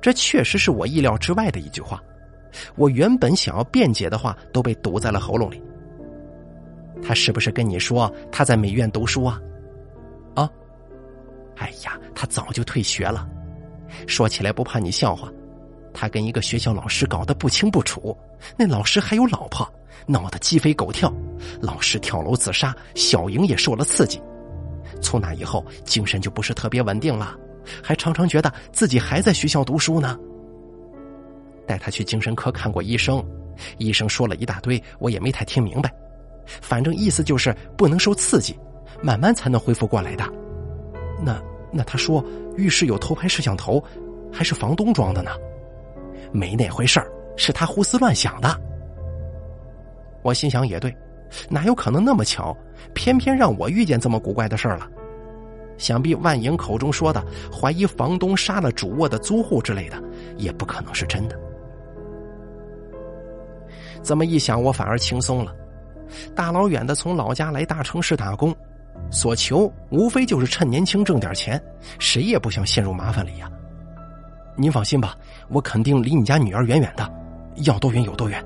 这确实是我意料之外的一句话。我原本想要辩解的话都被堵在了喉咙里。他是不是跟你说他在美院读书啊？啊？哎呀，他早就退学了。说起来不怕你笑话，他跟一个学校老师搞得不清不楚，那老师还有老婆，闹得鸡飞狗跳，老师跳楼自杀，小莹也受了刺激。从那以后，精神就不是特别稳定了，还常常觉得自己还在学校读书呢。带他去精神科看过医生，医生说了一大堆，我也没太听明白。反正意思就是不能受刺激，慢慢才能恢复过来的。那那他说浴室有偷拍摄像头，还是房东装的呢？没那回事儿，是他胡思乱想的。我心想也对，哪有可能那么巧，偏偏让我遇见这么古怪的事儿了？想必万莹口中说的怀疑房东杀了主卧的租户之类的，也不可能是真的。这么一想，我反而轻松了。大老远的从老家来大城市打工，所求无非就是趁年轻挣点钱，谁也不想陷入麻烦里呀。您放心吧，我肯定离你家女儿远远的，要多远有多远。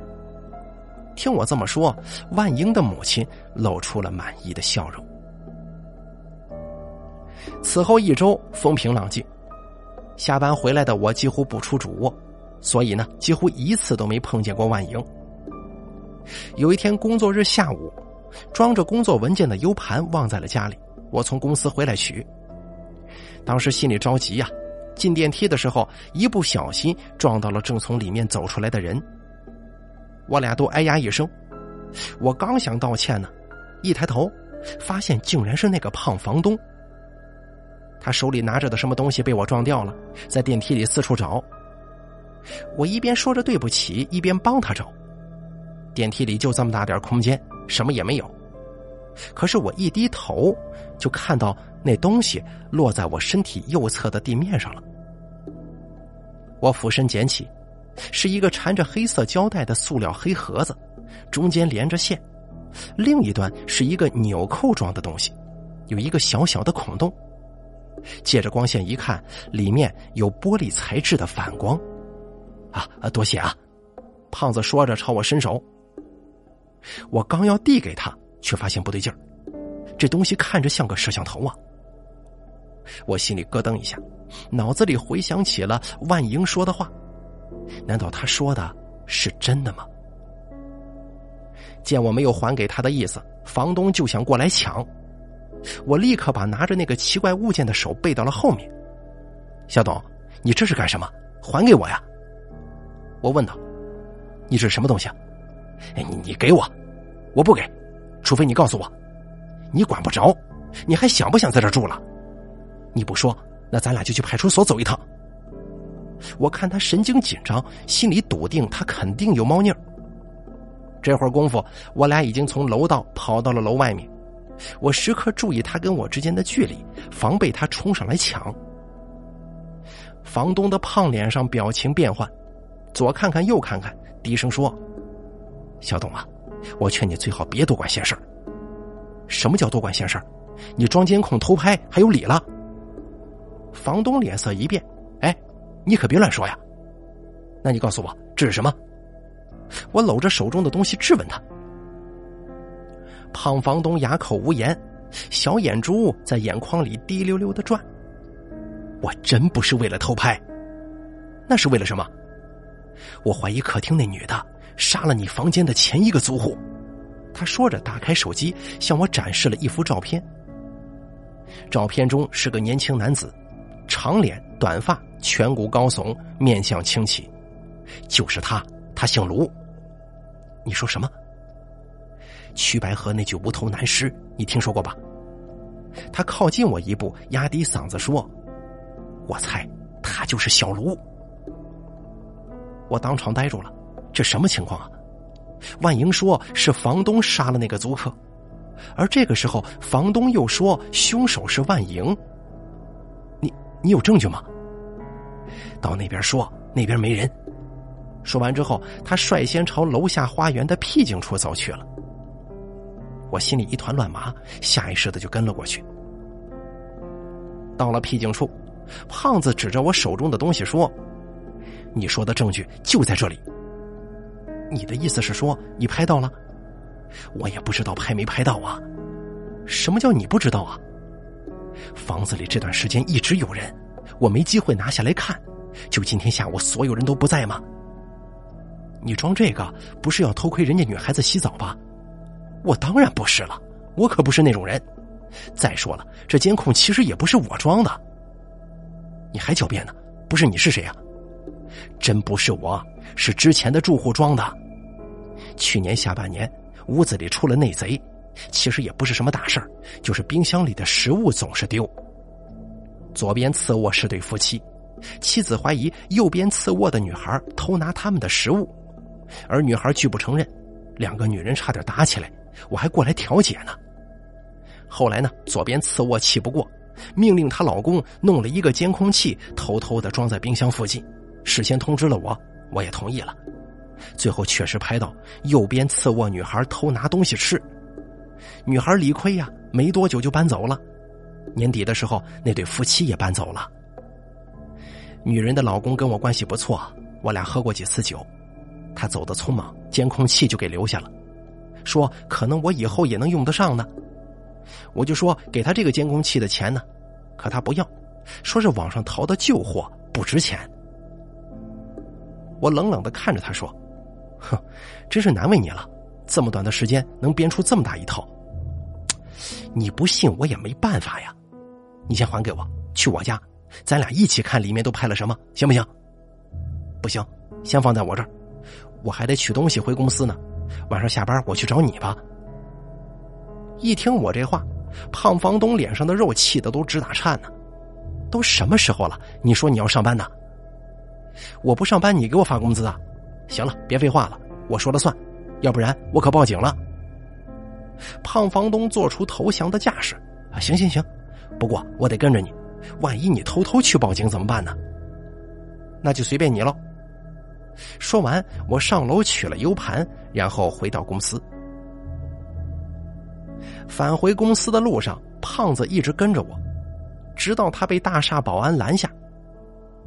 听我这么说，万英的母亲露出了满意的笑容。此后一周风平浪静，下班回来的我几乎不出主卧，所以呢，几乎一次都没碰见过万莹。有一天工作日下午，装着工作文件的 U 盘忘在了家里，我从公司回来取。当时心里着急呀，进电梯的时候一不小心撞到了正从里面走出来的人，我俩都哎呀一声。我刚想道歉呢，一抬头发现竟然是那个胖房东。他手里拿着的什么东西被我撞掉了，在电梯里四处找。我一边说着对不起，一边帮他找。电梯里就这么大点空间，什么也没有。可是我一低头，就看到那东西落在我身体右侧的地面上了。我俯身捡起，是一个缠着黑色胶带的塑料黑盒子，中间连着线，另一端是一个纽扣状的东西，有一个小小的孔洞。借着光线一看，里面有玻璃材质的反光。啊啊，多谢啊！胖子说着朝我伸手。我刚要递给他，却发现不对劲儿，这东西看着像个摄像头啊！我心里咯噔一下，脑子里回想起了万英说的话，难道他说的是真的吗？见我没有还给他的意思，房东就想过来抢，我立刻把拿着那个奇怪物件的手背到了后面。小董，你这是干什么？还给我呀！我问道：“你这是什么东西啊？”你你给我，我不给，除非你告诉我，你管不着，你还想不想在这住了？你不说，那咱俩就去派出所走一趟。我看他神经紧张，心里笃定他肯定有猫腻儿。这会儿功夫，我俩已经从楼道跑到了楼外面，我时刻注意他跟我之间的距离，防备他冲上来抢。房东的胖脸上表情变幻，左看看右看看，低声说。小董啊，我劝你最好别多管闲事什么叫多管闲事你装监控偷拍还有理了？房东脸色一变，哎，你可别乱说呀！那你告诉我这是什么？我搂着手中的东西质问他。胖房东哑口无言，小眼珠在眼眶里滴溜溜的转。我真不是为了偷拍，那是为了什么？我怀疑客厅那女的。杀了你房间的前一个租户，他说着打开手机，向我展示了一幅照片。照片中是个年轻男子，长脸短发，颧骨高耸，面相清奇，就是他，他姓卢。你说什么？曲白河那具无头男尸，你听说过吧？他靠近我一步，压低嗓子说：“我猜他就是小卢。”我当场呆住了。这什么情况啊？万莹说是房东杀了那个租客，而这个时候房东又说凶手是万莹。你你有证据吗？到那边说，那边没人。说完之后，他率先朝楼下花园的僻静处走去了。我心里一团乱麻，下意识的就跟了过去。到了僻静处，胖子指着我手中的东西说：“你说的证据就在这里。你的意思是说你拍到了？我也不知道拍没拍到啊。什么叫你不知道啊？房子里这段时间一直有人，我没机会拿下来看。就今天下午所有人都不在吗？你装这个不是要偷窥人家女孩子洗澡吧？我当然不是了，我可不是那种人。再说了，这监控其实也不是我装的。你还狡辩呢？不是你是谁啊？真不是我，是之前的住户装的。去年下半年屋子里出了内贼，其实也不是什么大事儿，就是冰箱里的食物总是丢。左边次卧是对夫妻，妻子怀疑右边次卧的女孩偷拿他们的食物，而女孩拒不承认，两个女人差点打起来，我还过来调解呢。后来呢，左边次卧气不过，命令她老公弄了一个监控器，偷偷的装在冰箱附近。事先通知了我，我也同意了。最后确实拍到右边次卧女孩偷拿东西吃，女孩理亏呀，没多久就搬走了。年底的时候，那对夫妻也搬走了。女人的老公跟我关系不错，我俩喝过几次酒。他走的匆忙，监控器就给留下了，说可能我以后也能用得上呢。我就说给他这个监控器的钱呢，可他不要，说是网上淘的旧货，不值钱。我冷冷的看着他说：“哼，真是难为你了，这么短的时间能编出这么大一套。你不信我也没办法呀。你先还给我，去我家，咱俩一起看里面都拍了什么，行不行？不行，先放在我这儿，我还得取东西回公司呢。晚上下班我去找你吧。”一听我这话，胖房东脸上的肉气得都直打颤呢。都什么时候了？你说你要上班呢？我不上班，你给我发工资啊？行了，别废话了，我说了算，要不然我可报警了。胖房东做出投降的架势啊！行行行，不过我得跟着你，万一你偷偷去报警怎么办呢？那就随便你喽。说完，我上楼取了 U 盘，然后回到公司。返回公司的路上，胖子一直跟着我，直到他被大厦保安拦下。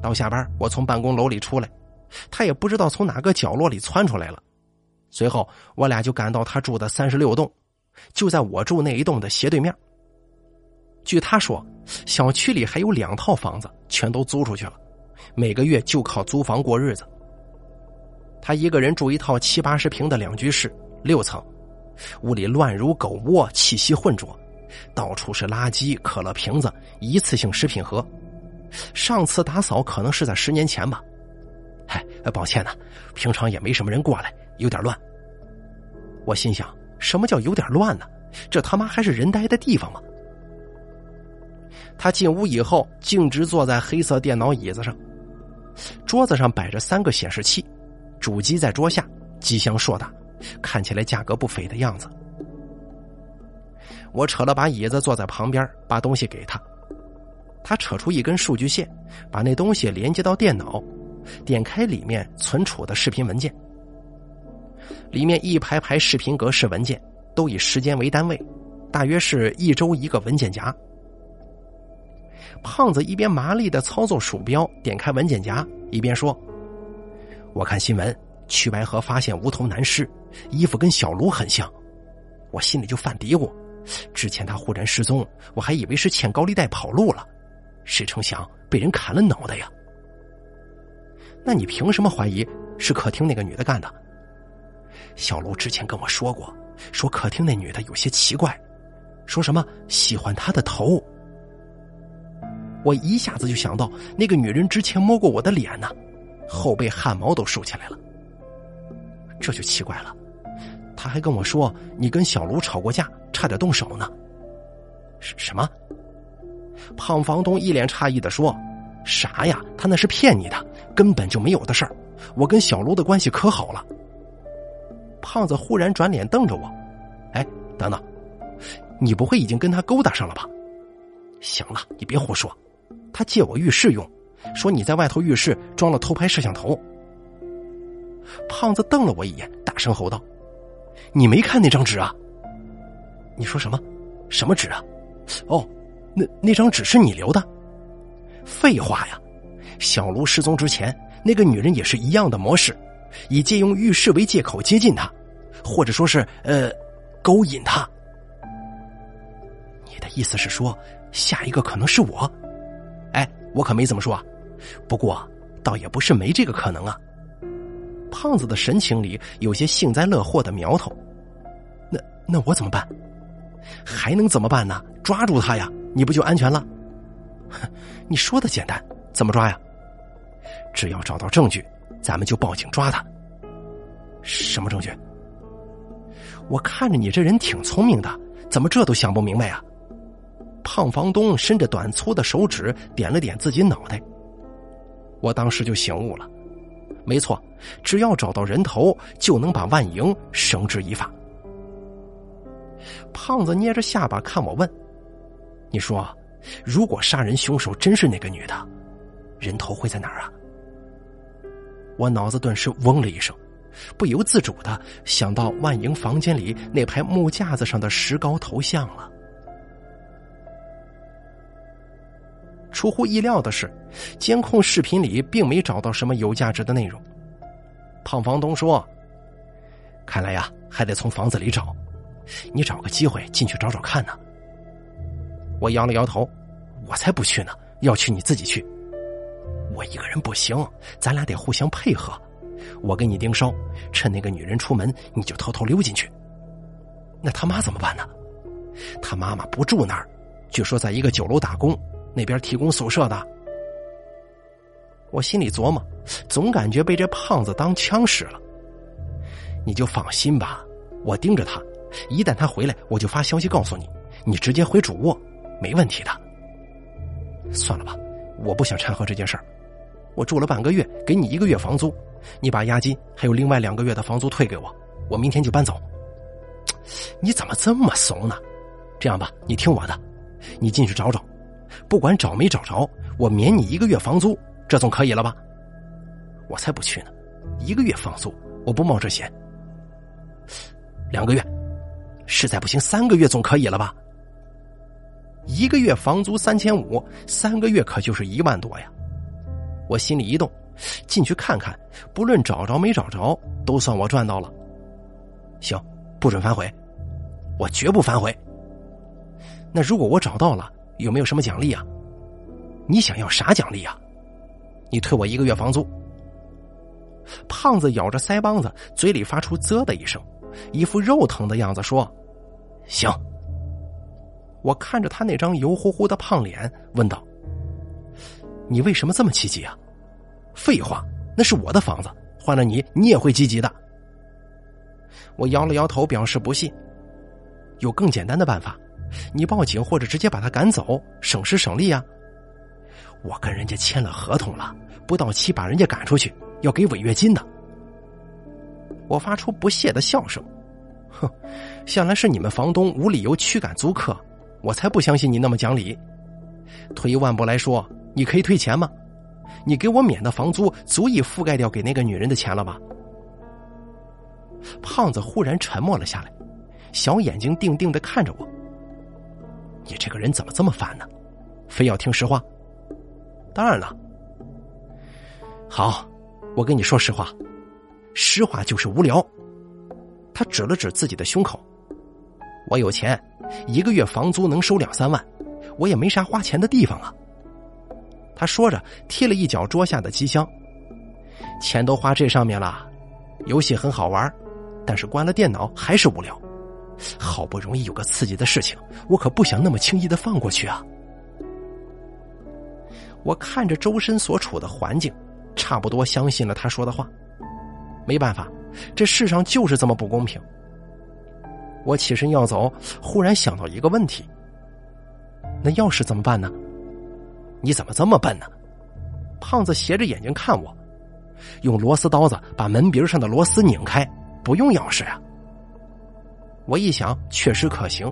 到下班，我从办公楼里出来，他也不知道从哪个角落里窜出来了。随后，我俩就赶到他住的三十六栋，就在我住那一栋的斜对面。据他说，小区里还有两套房子，全都租出去了，每个月就靠租房过日子。他一个人住一套七八十平的两居室，六层，屋里乱如狗窝，气息混浊，到处是垃圾、可乐瓶子、一次性食品盒。上次打扫可能是在十年前吧，嗨，抱歉呐，平常也没什么人过来，有点乱。我心想，什么叫有点乱呢？这他妈还是人待的地方吗？他进屋以后，径直坐在黑色电脑椅子上，桌子上摆着三个显示器，主机在桌下，机箱硕大，看起来价格不菲的样子。我扯了把椅子坐在旁边，把东西给他。他扯出一根数据线，把那东西连接到电脑，点开里面存储的视频文件。里面一排排视频格式文件，都以时间为单位，大约是一周一个文件夹。胖子一边麻利的操作鼠标，点开文件夹，一边说：“我看新闻，曲白河发现无头男尸，衣服跟小卢很像，我心里就犯嘀咕。之前他忽然失踪，我还以为是欠高利贷跑路了。”谁成想被人砍了脑袋呀？那你凭什么怀疑是客厅那个女的干的？小卢之前跟我说过，说客厅那女的有些奇怪，说什么喜欢他的头。我一下子就想到那个女人之前摸过我的脸呢，后背汗毛都竖起来了。这就奇怪了，他还跟我说你跟小卢吵过架，差点动手呢。什什么？胖房东一脸诧异的说：“啥呀？他那是骗你的，根本就没有的事儿。我跟小卢的关系可好了。”胖子忽然转脸瞪着我：“哎，等等，你不会已经跟他勾搭上了吧？”行了，你别胡说。他借我浴室用，说你在外头浴室装了偷拍摄像头。胖子瞪了我一眼，大声吼道：“你没看那张纸啊？”你说什么？什么纸啊？哦。那那张纸是你留的？废话呀！小卢失踪之前，那个女人也是一样的模式，以借用浴室为借口接近他，或者说是呃勾引他。你的意思是说，下一个可能是我？哎，我可没这么说啊。不过，倒也不是没这个可能啊。胖子的神情里有些幸灾乐祸的苗头。那那我怎么办？还能怎么办呢？抓住他呀！你不就安全了？哼 你说的简单，怎么抓呀？只要找到证据，咱们就报警抓他。什么证据？我看着你这人挺聪明的，怎么这都想不明白呀？胖房东伸着短粗的手指点了点自己脑袋。我当时就醒悟了，没错，只要找到人头，就能把万莹绳之以法。胖子捏着下巴看我问：“你说，如果杀人凶手真是那个女的，人头会在哪儿啊？”我脑子顿时嗡了一声，不由自主的想到万莹房间里那排木架子上的石膏头像了。出乎意料的是，监控视频里并没找到什么有价值的内容。胖房东说：“看来呀，还得从房子里找。你找个机会进去找找看呢。”我摇了摇头：“我才不去呢，要去你自己去。我一个人不行，咱俩得互相配合。我给你盯梢，趁那个女人出门，你就偷偷溜进去。那他妈怎么办呢？他妈妈不住那儿，据说在一个酒楼打工。”那边提供宿舍的，我心里琢磨，总感觉被这胖子当枪使了。你就放心吧，我盯着他，一旦他回来，我就发消息告诉你，你直接回主卧，没问题的。算了吧，我不想掺和这件事儿。我住了半个月，给你一个月房租，你把押金还有另外两个月的房租退给我，我明天就搬走。你怎么这么怂呢？这样吧，你听我的，你进去找找。不管找没找着，我免你一个月房租，这总可以了吧？我才不去呢！一个月房租，我不冒这险。两个月，实在不行三个月总可以了吧？一个月房租三千五，三个月可就是一万多呀！我心里一动，进去看看，不论找着没找着，都算我赚到了。行，不准反悔，我绝不反悔。那如果我找到了？有没有什么奖励啊？你想要啥奖励啊？你退我一个月房租。胖子咬着腮帮子，嘴里发出“啧”的一声，一副肉疼的样子，说：“行。”我看着他那张油乎乎的胖脸，问道：“你为什么这么积极啊？”废话，那是我的房子，换了你，你也会积极的。我摇了摇头，表示不信。有更简单的办法。你报警或者直接把他赶走，省时省力啊！我跟人家签了合同了，不到期把人家赶出去，要给违约金的。我发出不屑的笑声，哼，向来是你们房东无理由驱赶租客，我才不相信你那么讲理。退一万步来说，你可以退钱吗？你给我免的房租足以覆盖掉给那个女人的钱了吧？胖子忽然沉默了下来，小眼睛定定的看着我。你这个人怎么这么烦呢？非要听实话？当然了。好，我跟你说实话，实话就是无聊。他指了指自己的胸口。我有钱，一个月房租能收两三万，我也没啥花钱的地方啊。他说着，踢了一脚桌下的机箱。钱都花这上面了，游戏很好玩，但是关了电脑还是无聊。好不容易有个刺激的事情，我可不想那么轻易的放过去啊！我看着周身所处的环境，差不多相信了他说的话。没办法，这世上就是这么不公平。我起身要走，忽然想到一个问题：那钥匙怎么办呢？你怎么这么笨呢？胖子斜着眼睛看我，用螺丝刀子把门鼻上的螺丝拧开，不用钥匙啊！我一想，确实可行。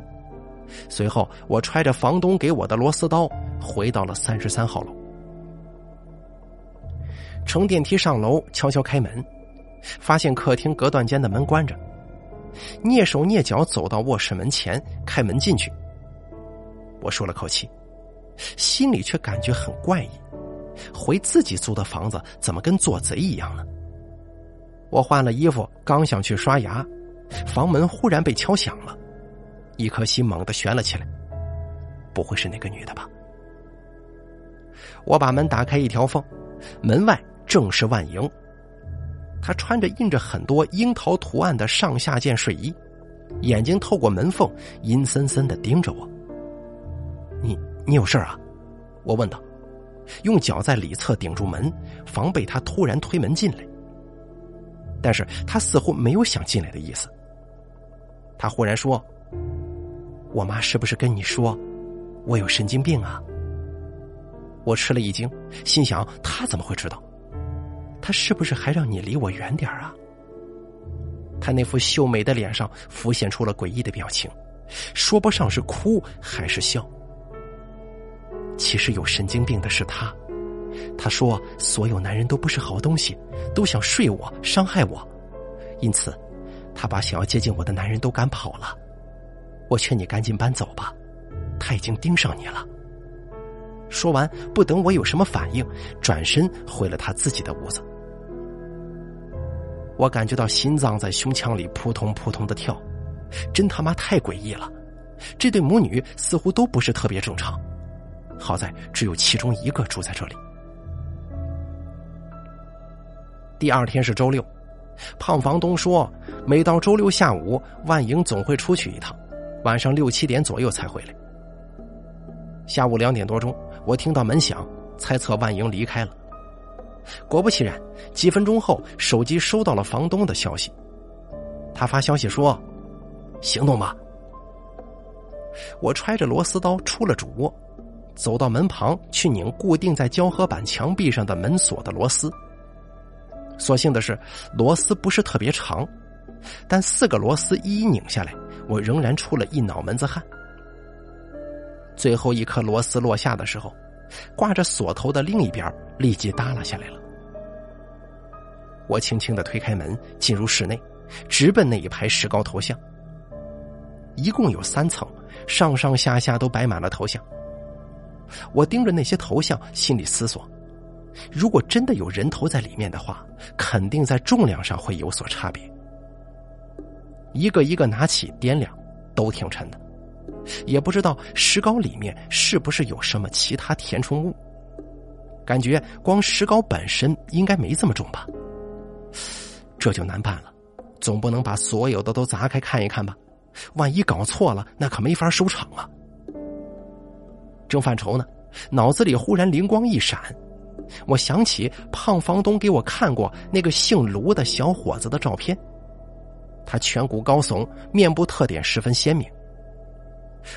随后，我揣着房东给我的螺丝刀，回到了三十三号楼。乘电梯上楼，悄悄开门，发现客厅隔断间的门关着，蹑手蹑脚走到卧室门前，开门进去。我舒了口气，心里却感觉很怪异。回自己租的房子怎么跟做贼一样呢？我换了衣服，刚想去刷牙，房门忽然被敲响了，一颗心猛地悬了起来。不会是那个女的吧？我把门打开一条缝，门外正是万莹。她穿着印着很多樱桃图案的上下件睡衣，眼睛透过门缝阴森森的盯着我。你你有事啊？我问道，用脚在里侧顶住门，防备他突然推门进来。但是他似乎没有想进来的意思。他忽然说：“我妈是不是跟你说，我有神经病啊？”我吃了一惊，心想他怎么会知道？他是不是还让你离我远点啊？他那副秀美的脸上浮现出了诡异的表情，说不上是哭还是笑。其实有神经病的是他。他说：“所有男人都不是好东西，都想睡我、伤害我，因此，他把想要接近我的男人都赶跑了。我劝你赶紧搬走吧，他已经盯上你了。”说完，不等我有什么反应，转身回了他自己的屋子。我感觉到心脏在胸腔里扑通扑通的跳，真他妈太诡异了！这对母女似乎都不是特别正常，好在只有其中一个住在这里。第二天是周六，胖房东说，每到周六下午，万莹总会出去一趟，晚上六七点左右才回来。下午两点多钟，我听到门响，猜测万莹离开了。果不其然，几分钟后，手机收到了房东的消息，他发消息说：“行动吧。”我揣着螺丝刀出了主卧，走到门旁去拧固定在胶合板墙壁上的门锁的螺丝。所幸的是，螺丝不是特别长，但四个螺丝一一拧下来，我仍然出了一脑门子汗。最后一颗螺丝落下的时候，挂着锁头的另一边立即耷拉下来了。我轻轻的推开门，进入室内，直奔那一排石膏头像。一共有三层，上上下下都摆满了头像。我盯着那些头像，心里思索。如果真的有人头在里面的话，肯定在重量上会有所差别。一个一个拿起掂量，都挺沉的，也不知道石膏里面是不是有什么其他填充物。感觉光石膏本身应该没这么重吧？这就难办了，总不能把所有的都砸开看一看吧？万一搞错了，那可没法收场啊！正犯愁呢，脑子里忽然灵光一闪。我想起胖房东给我看过那个姓卢的小伙子的照片，他颧骨高耸，面部特点十分鲜明。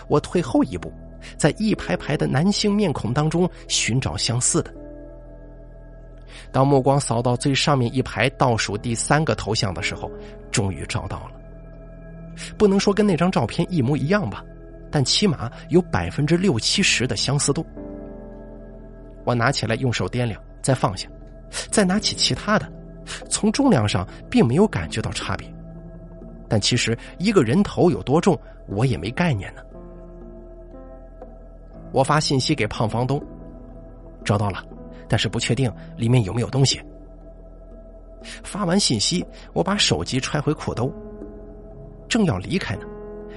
我退后一步，在一排排的男性面孔当中寻找相似的。当目光扫到最上面一排倒数第三个头像的时候，终于找到了。不能说跟那张照片一模一样吧，但起码有百分之六七十的相似度。我拿起来，用手掂量，再放下，再拿起其他的，从重量上并没有感觉到差别，但其实一个人头有多重，我也没概念呢。我发信息给胖房东，找到了，但是不确定里面有没有东西。发完信息，我把手机揣回裤兜，正要离开呢，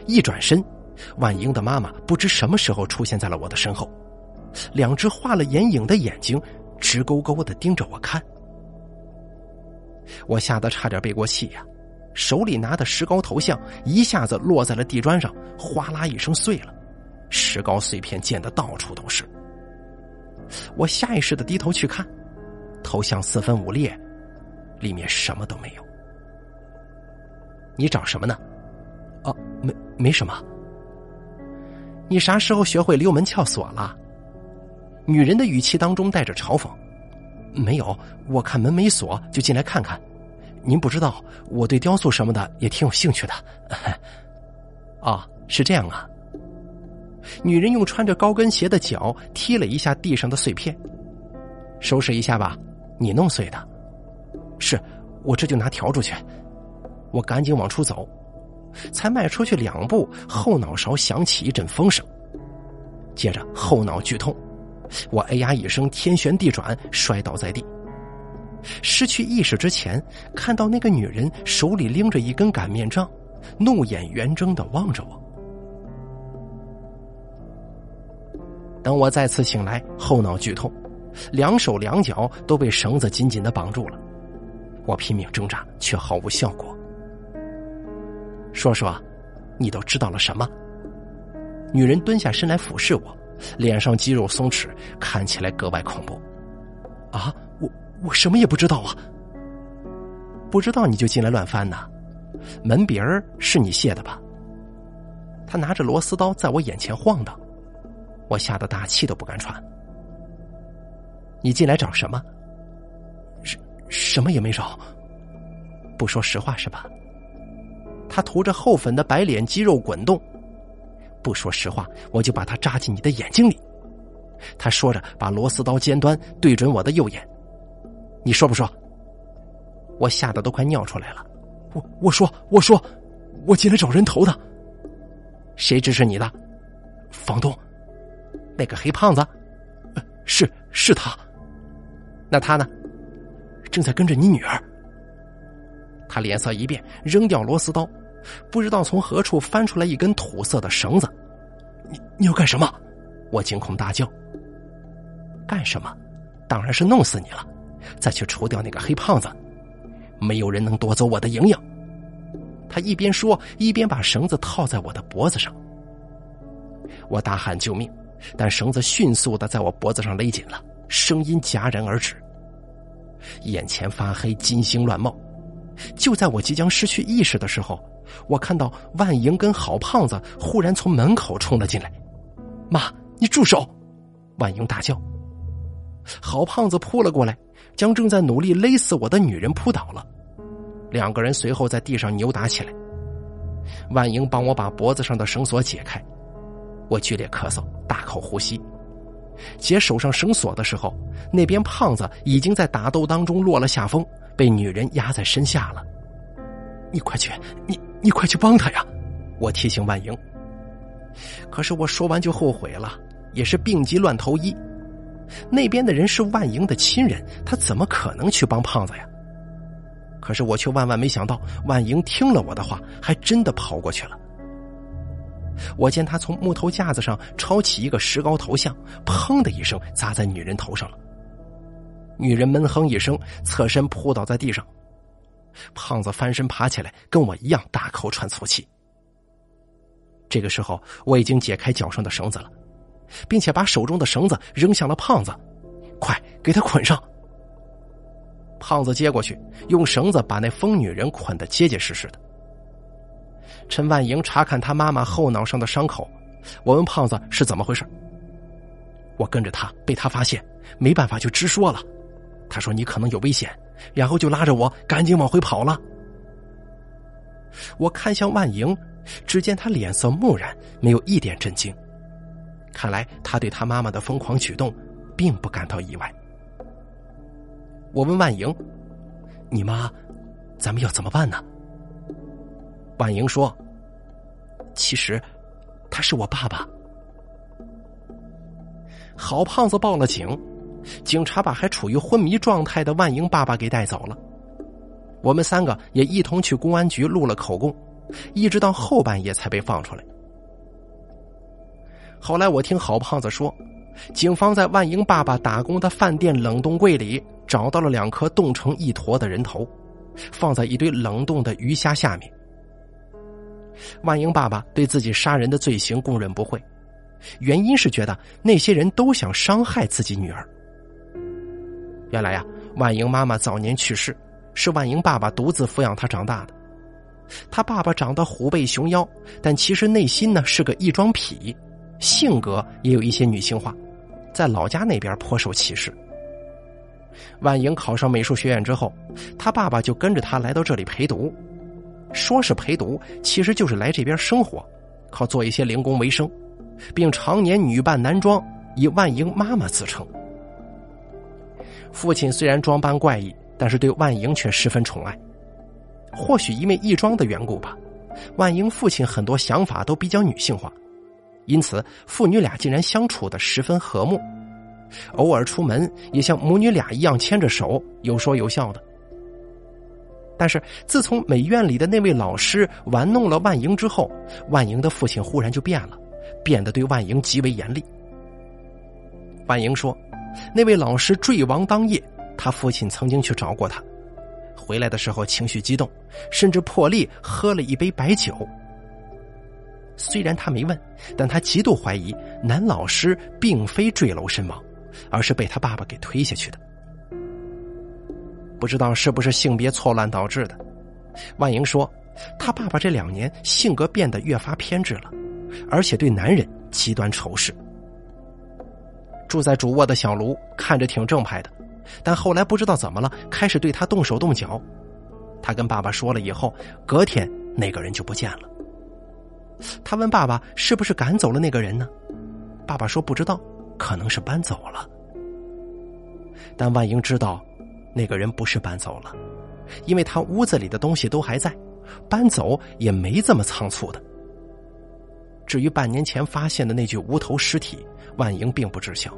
一转身，万英的妈妈不知什么时候出现在了我的身后。两只画了眼影的眼睛，直勾勾的盯着我看，我吓得差点背过气呀！手里拿的石膏头像一下子落在了地砖上，哗啦一声碎了，石膏碎片溅得到处都是。我下意识的低头去看，头像四分五裂，里面什么都没有。你找什么呢？哦，没没什么。你啥时候学会溜门撬锁了？女人的语气当中带着嘲讽：“没有，我看门没锁，就进来看看。您不知道，我对雕塑什么的也挺有兴趣的。”啊，是这样啊。女人用穿着高跟鞋的脚踢了一下地上的碎片，收拾一下吧，你弄碎的。是，我这就拿笤帚去。我赶紧往出走，才迈出去两步，后脑勺响起一阵风声，接着后脑剧痛。我哎呀一声，天旋地转，摔倒在地。失去意识之前，看到那个女人手里拎着一根擀面杖，怒眼圆睁的望着我。等我再次醒来，后脑剧痛，两手两脚都被绳子紧紧的绑住了。我拼命挣扎，却毫无效果。说说，你都知道了什么？女人蹲下身来俯视我，脸上肌肉松弛，看起来格外恐怖。啊，我我什么也不知道啊！不知道你就进来乱翻呐？门鼻儿是你卸的吧？他拿着螺丝刀在我眼前晃荡。我吓得大气都不敢喘。你进来找什么？什什么也没找。不说实话是吧？他涂着厚粉的白脸肌肉滚动。不说实话，我就把它扎进你的眼睛里。他说着，把螺丝刀尖端对准我的右眼。你说不说？我吓得都快尿出来了。我我说我说，我进来找人头的。谁指使你的？房东。那个黑胖子，是是他。那他呢？正在跟着你女儿。他脸色一变，扔掉螺丝刀，不知道从何处翻出来一根土色的绳子。你你要干什么？我惊恐大叫。干什么？当然是弄死你了，再去除掉那个黑胖子。没有人能夺走我的莹莹。他一边说，一边把绳子套在我的脖子上。我大喊救命。但绳子迅速的在我脖子上勒紧了，声音戛然而止。眼前发黑，金星乱冒。就在我即将失去意识的时候，我看到万莹跟郝胖子忽然从门口冲了进来。妈，你住手！万莹大叫。郝胖子扑了过来，将正在努力勒死我的女人扑倒了。两个人随后在地上扭打起来。万莹帮我把脖子上的绳索解开。我剧烈咳嗽，大口呼吸，解手上绳索的时候，那边胖子已经在打斗当中落了下风，被女人压在身下了。你快去，你你快去帮他呀！我提醒万莹。可是我说完就后悔了，也是病急乱投医。那边的人是万莹的亲人，他怎么可能去帮胖子呀？可是我却万万没想到，万莹听了我的话，还真的跑过去了。我见他从木头架子上抄起一个石膏头像，砰的一声砸在女人头上了。女人闷哼一声，侧身扑倒在地上。胖子翻身爬起来，跟我一样大口喘粗气。这个时候，我已经解开脚上的绳子了，并且把手中的绳子扔向了胖子：“快给他捆上！”胖子接过去，用绳子把那疯女人捆得结结实实的。陈万莹查看他妈妈后脑上的伤口，我问胖子是怎么回事。我跟着他，被他发现，没办法就直说了。他说你可能有危险，然后就拉着我赶紧往回跑了。我看向万莹，只见他脸色木然，没有一点震惊。看来他对他妈妈的疯狂举动，并不感到意外。我问万莹：“你妈，咱们要怎么办呢？”婉莹说：“其实，他是我爸爸。”好胖子报了警，警察把还处于昏迷状态的万莹爸爸给带走了。我们三个也一同去公安局录了口供，一直到后半夜才被放出来。后来我听好胖子说，警方在万莹爸爸打工的饭店冷冻柜里找到了两颗冻成一坨的人头，放在一堆冷冻的鱼虾下面。万英爸爸对自己杀人的罪行供认不讳，原因是觉得那些人都想伤害自己女儿。原来呀，万英妈妈早年去世，是万英爸爸独自抚养她长大的。他爸爸长得虎背熊腰，但其实内心呢是个异装痞，性格也有一些女性化，在老家那边颇受歧视。万英考上美术学院之后，他爸爸就跟着他来到这里陪读。说是陪读，其实就是来这边生活，靠做一些零工为生，并常年女扮男装，以万莹妈妈自称。父亲虽然装扮怪异，但是对万莹却十分宠爱。或许因为异装的缘故吧，万莹父亲很多想法都比较女性化，因此父女俩竟然相处的十分和睦。偶尔出门也像母女俩一样牵着手，有说有笑的。但是自从美院里的那位老师玩弄了万莹之后，万莹的父亲忽然就变了，变得对万莹极为严厉。万莹说，那位老师坠亡当夜，他父亲曾经去找过他，回来的时候情绪激动，甚至破例喝了一杯白酒。虽然他没问，但他极度怀疑男老师并非坠楼身亡，而是被他爸爸给推下去的。不知道是不是性别错乱导致的，万莹说，他爸爸这两年性格变得越发偏执了，而且对男人极端仇视。住在主卧的小卢看着挺正派的，但后来不知道怎么了，开始对他动手动脚。他跟爸爸说了以后，隔天那个人就不见了。他问爸爸：“是不是赶走了那个人呢？”爸爸说：“不知道，可能是搬走了。”但万英知道，那个人不是搬走了，因为他屋子里的东西都还在，搬走也没这么仓促的。至于半年前发现的那具无头尸体，万莹并不知晓。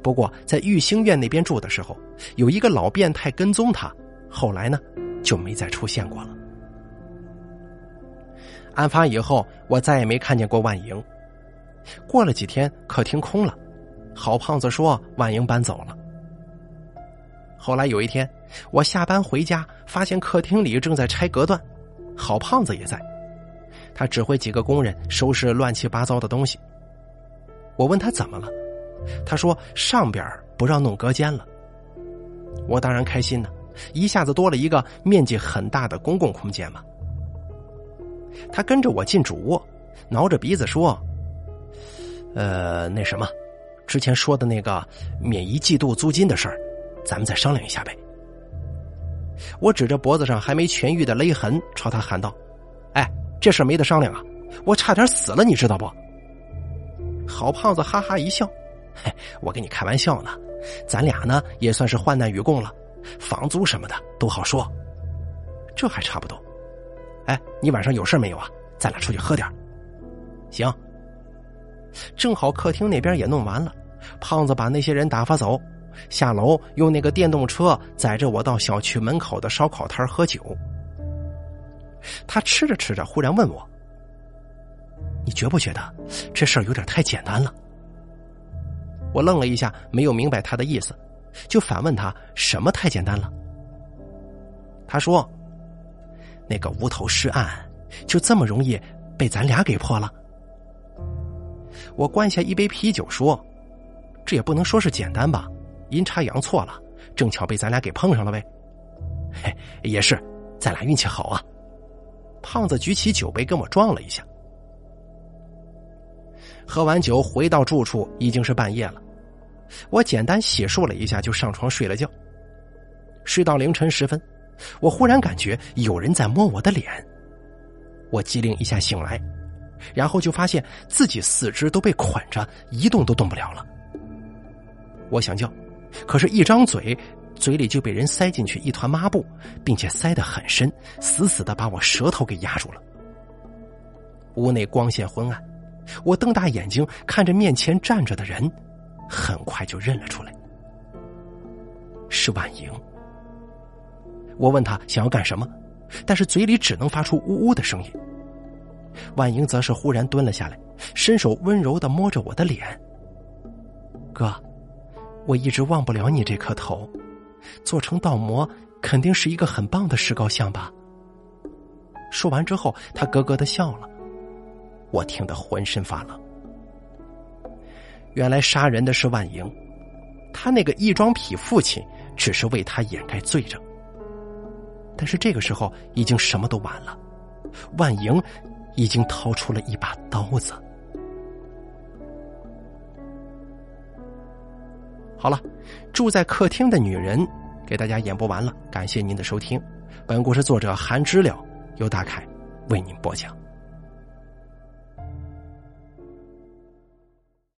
不过在玉兴苑那边住的时候，有一个老变态跟踪他，后来呢，就没再出现过了。案发以后，我再也没看见过万莹。过了几天，客厅空了，郝胖子说万莹搬走了。后来有一天，我下班回家，发现客厅里正在拆隔断，郝胖子也在，他指挥几个工人收拾乱七八糟的东西。我问他怎么了，他说上边不让弄隔间了。我当然开心了，一下子多了一个面积很大的公共空间嘛。他跟着我进主卧，挠着鼻子说：“呃，那什么，之前说的那个免一季度租金的事儿，咱们再商量一下呗。”我指着脖子上还没痊愈的勒痕，朝他喊道：“哎，这事没得商量啊！我差点死了，你知道不？”好胖子哈哈一笑：“嘿，我跟你开玩笑呢，咱俩呢也算是患难与共了，房租什么的都好说，这还差不多。”哎，你晚上有事没有啊？咱俩出去喝点行。正好客厅那边也弄完了，胖子把那些人打发走，下楼用那个电动车载着我到小区门口的烧烤摊喝酒。他吃着吃着，忽然问我：“你觉不觉得这事儿有点太简单了？”我愣了一下，没有明白他的意思，就反问他：“什么太简单了？”他说。那个无头尸案就这么容易被咱俩给破了？我灌下一杯啤酒说：“这也不能说是简单吧，阴差阳错了，正巧被咱俩给碰上了呗。”嘿，也是，咱俩运气好啊！胖子举起酒杯跟我撞了一下。喝完酒回到住处已经是半夜了，我简单洗漱了一下就上床睡了觉，睡到凌晨时分。我忽然感觉有人在摸我的脸，我机灵一下醒来，然后就发现自己四肢都被捆着，一动都动不了了。我想叫，可是，一张嘴，嘴里就被人塞进去一团抹布，并且塞得很深，死死的把我舌头给压住了。屋内光线昏暗，我瞪大眼睛看着面前站着的人，很快就认了出来，是婉莹。我问他想要干什么，但是嘴里只能发出呜呜的声音。婉莹则是忽然蹲了下来，伸手温柔的摸着我的脸。哥，我一直忘不了你这颗头，做成倒模肯定是一个很棒的石膏像吧。说完之后，他咯咯的笑了，我听得浑身发冷。原来杀人的是万莹，他那个异装痞父亲只是为他掩盖罪证。但是这个时候已经什么都晚了，万莹已经掏出了一把刀子。好了，住在客厅的女人给大家演播完了，感谢您的收听。本故事作者韩知了由大凯为您播讲。